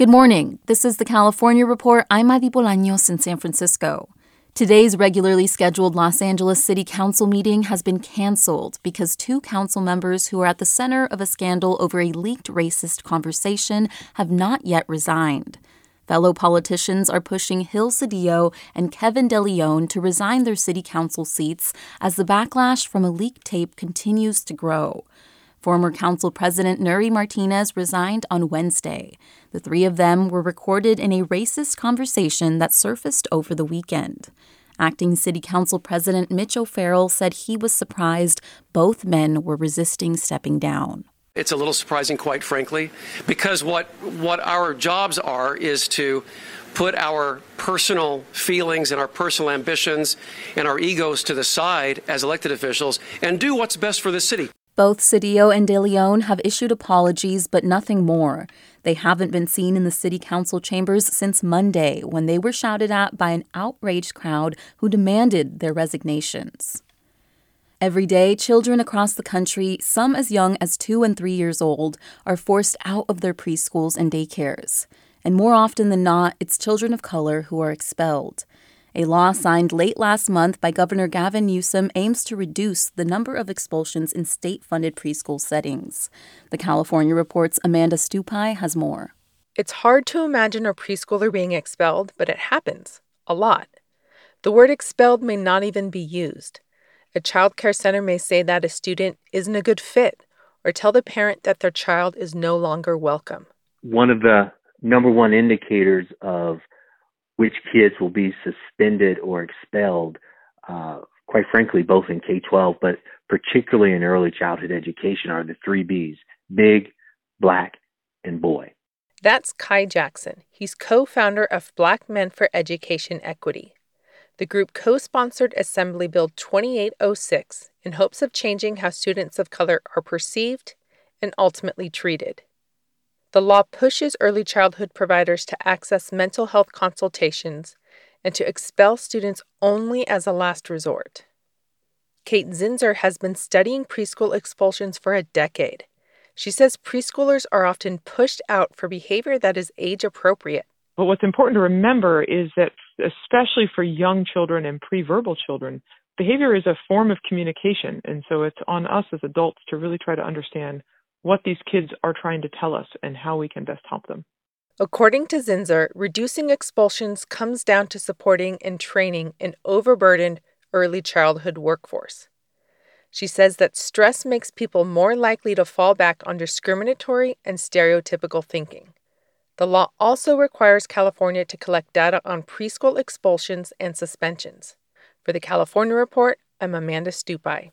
Good morning. This is the California Report. I'm Ivy Bolaños in San Francisco. Today's regularly scheduled Los Angeles City Council meeting has been canceled because two council members who are at the center of a scandal over a leaked racist conversation have not yet resigned. Fellow politicians are pushing Gil Cedillo and Kevin De León to resign their city council seats as the backlash from a leaked tape continues to grow. Former Council President Nury Martinez resigned on Wednesday. The three of them were recorded in a racist conversation that surfaced over the weekend. Acting City Council President Mitch O'Farrell said he was surprised both men were resisting stepping down. It's a little surprising, quite frankly, because what, what our jobs are is to put our personal feelings and our personal ambitions and our egos to the side as elected officials and do what's best for the city. Both Cedillo and De León have issued apologies, but nothing more. They haven't been seen in the city council chambers since Monday when they were shouted at by an outraged crowd who demanded their resignations. Every day, children across the country, some as young as two and three years old, are forced out of their preschools and daycares. And more often than not, it's children of color who are expelled. A law signed late last month by Governor Gavin Newsom aims to reduce the number of expulsions in state funded preschool settings. The California Report's Amanda Stupi has more. It's hard to imagine a preschooler being expelled, but it happens a lot. The word expelled may not even be used. A child care center may say that a student isn't a good fit or tell the parent that their child is no longer welcome. One of the number one indicators of which kids will be suspended or expelled, uh, quite frankly, both in K 12, but particularly in early childhood education, are the three B's big, black, and boy. That's Kai Jackson. He's co founder of Black Men for Education Equity. The group co sponsored Assembly Bill 2806 in hopes of changing how students of color are perceived and ultimately treated. The law pushes early childhood providers to access mental health consultations and to expel students only as a last resort. Kate Zinsser has been studying preschool expulsions for a decade. She says preschoolers are often pushed out for behavior that is age appropriate. But what's important to remember is that, especially for young children and pre-verbal children, behavior is a form of communication. And so it's on us as adults to really try to understand what these kids are trying to tell us and how we can best help them. According to Zinsser, reducing expulsions comes down to supporting and training an overburdened early childhood workforce. She says that stress makes people more likely to fall back on discriminatory and stereotypical thinking. The law also requires California to collect data on preschool expulsions and suspensions. For the California Report, I'm Amanda Stupi.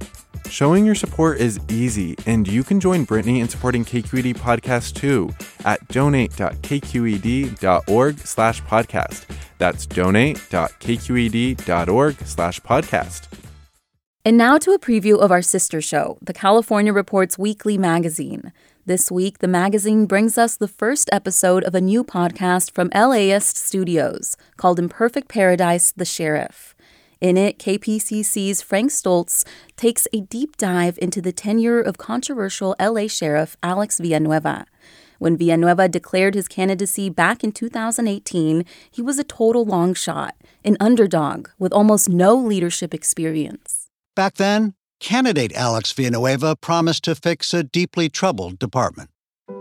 Showing your support is easy, and you can join Brittany in supporting KQED Podcast too at donate.kqed.org slash podcast. That's donate.kqed.org slash podcast. And now to a preview of our sister show, the California Reports Weekly Magazine. This week, the magazine brings us the first episode of a new podcast from LAist Studios called Imperfect Paradise The Sheriff. In it, KPCC's Frank Stoltze takes a deep dive into the tenure of controversial LA Sheriff Alex Villanueva. When Villanueva declared his candidacy back in 2018, he was a total long shot, an underdog with almost no leadership experience. Back then, candidate Alex Villanueva promised to fix a deeply troubled department.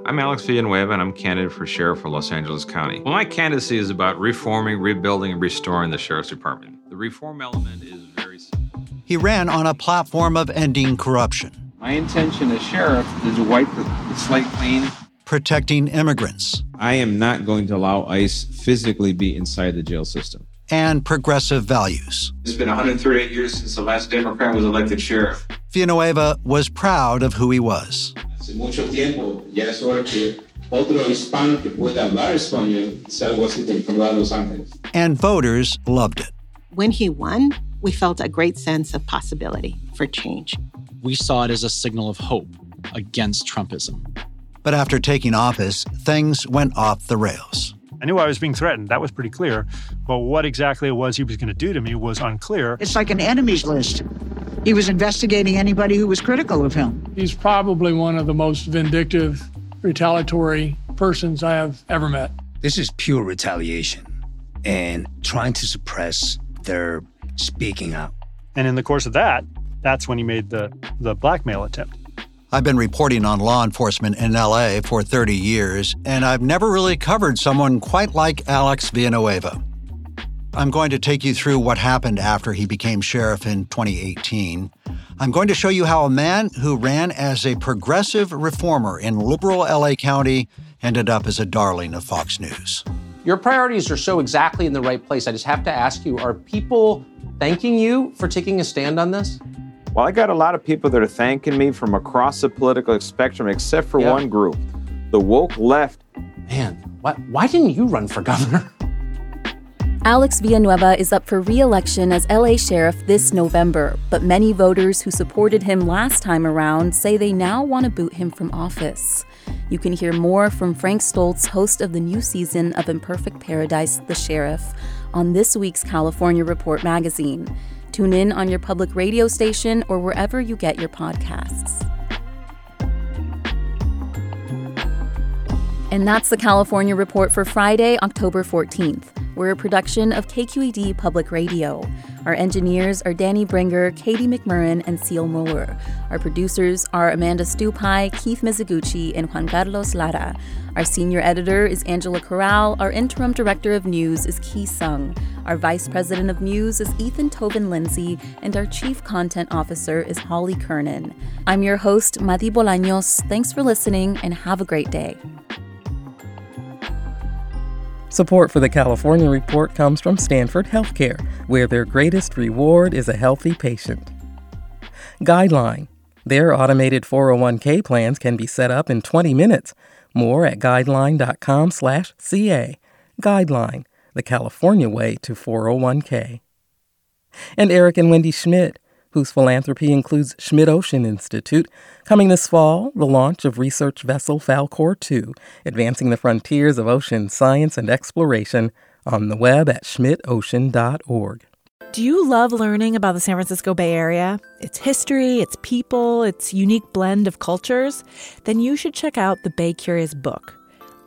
I'm Alex Villanueva, and I'm candidate for sheriff for Los Angeles County. Well, my candidacy is about reforming, rebuilding, and restoring the sheriff's department. The reform element is very simple. He ran on a platform of ending corruption. My intention as sheriff is to wipe the, the slate clean. Protecting immigrants. I am not going to allow ICE physically be inside the jail system. And progressive values. It's been 138 years since the last Democrat was elected sheriff. Villanueva was proud of who he was. Hace mucho tiempo ya es hora que otro hispano que pueda hablar español sea así del condado de Los Ángeles. And voters loved it. When he won, we felt a great sense of possibility for change. We saw it as a signal of hope against Trumpism. But after taking office, things went off the rails. I knew I was being threatened. That was pretty clear. But what exactly it was he was going to do to me was unclear. It's like an enemies list. He was investigating anybody who was critical of him. He's probably one of the most vindictive, retaliatory persons I have ever met. This is pure retaliation and trying to suppress their speaking out. And in the course of that, that's when he made the, the blackmail attempt. I've been reporting on law enforcement in LA for 30 years, and I've never really covered someone quite like Alex Villanueva. I'm going to take you through what happened after he became sheriff in 2018. I'm going to show you how a man who ran as a progressive reformer in liberal LA County ended up as a darling of Fox News. Your priorities are so exactly in the right place. I just have to ask you are people thanking you for taking a stand on this? Well, I got a lot of people that are thanking me from across the political spectrum, except for yeah. one group the woke left. Man, what, why didn't you run for governor? Alex Villanueva is up for re election as LA Sheriff this November, but many voters who supported him last time around say they now want to boot him from office. You can hear more from Frank Stoltze, host of the new season of Imperfect Paradise, The Sheriff, on this week's California Report magazine. Tune in on your public radio station or wherever you get your podcasts. And that's the California Report for Friday, October 14th. We're a production of KQED Public Radio. Our engineers are Danny Bringer, Katie McMurran, and Seal Moore. Our producers are Amanda Stupi, Keith Mizuguchi, and Juan Carlos Lara. Our senior editor is Angela Corral. Our interim director of news is Ki Sung. Our vice president of news is Ethan Toven-Lindsey, and our chief content officer is Holly Kernan. I'm your host, Madi Bolaños. Thanks for listening, and have a great day. Support for the California Report comes from Stanford Healthcare, where their greatest reward is a healthy patient. Guideline. Their automated 401k plans can be set up in 20 minutes. More at guideline.com/ca. Guideline, the California way to 401k. And Eric and Wendy Schmidt whose philanthropy includes Schmidt Ocean Institute. Coming this fall, the launch of research vessel Falkor 2, advancing the frontiers of ocean science and exploration on the web at schmidtocean.org. Do you love learning about the San Francisco Bay Area? Its history, its people, its unique blend of cultures? Then you should check out the Bay Curious book.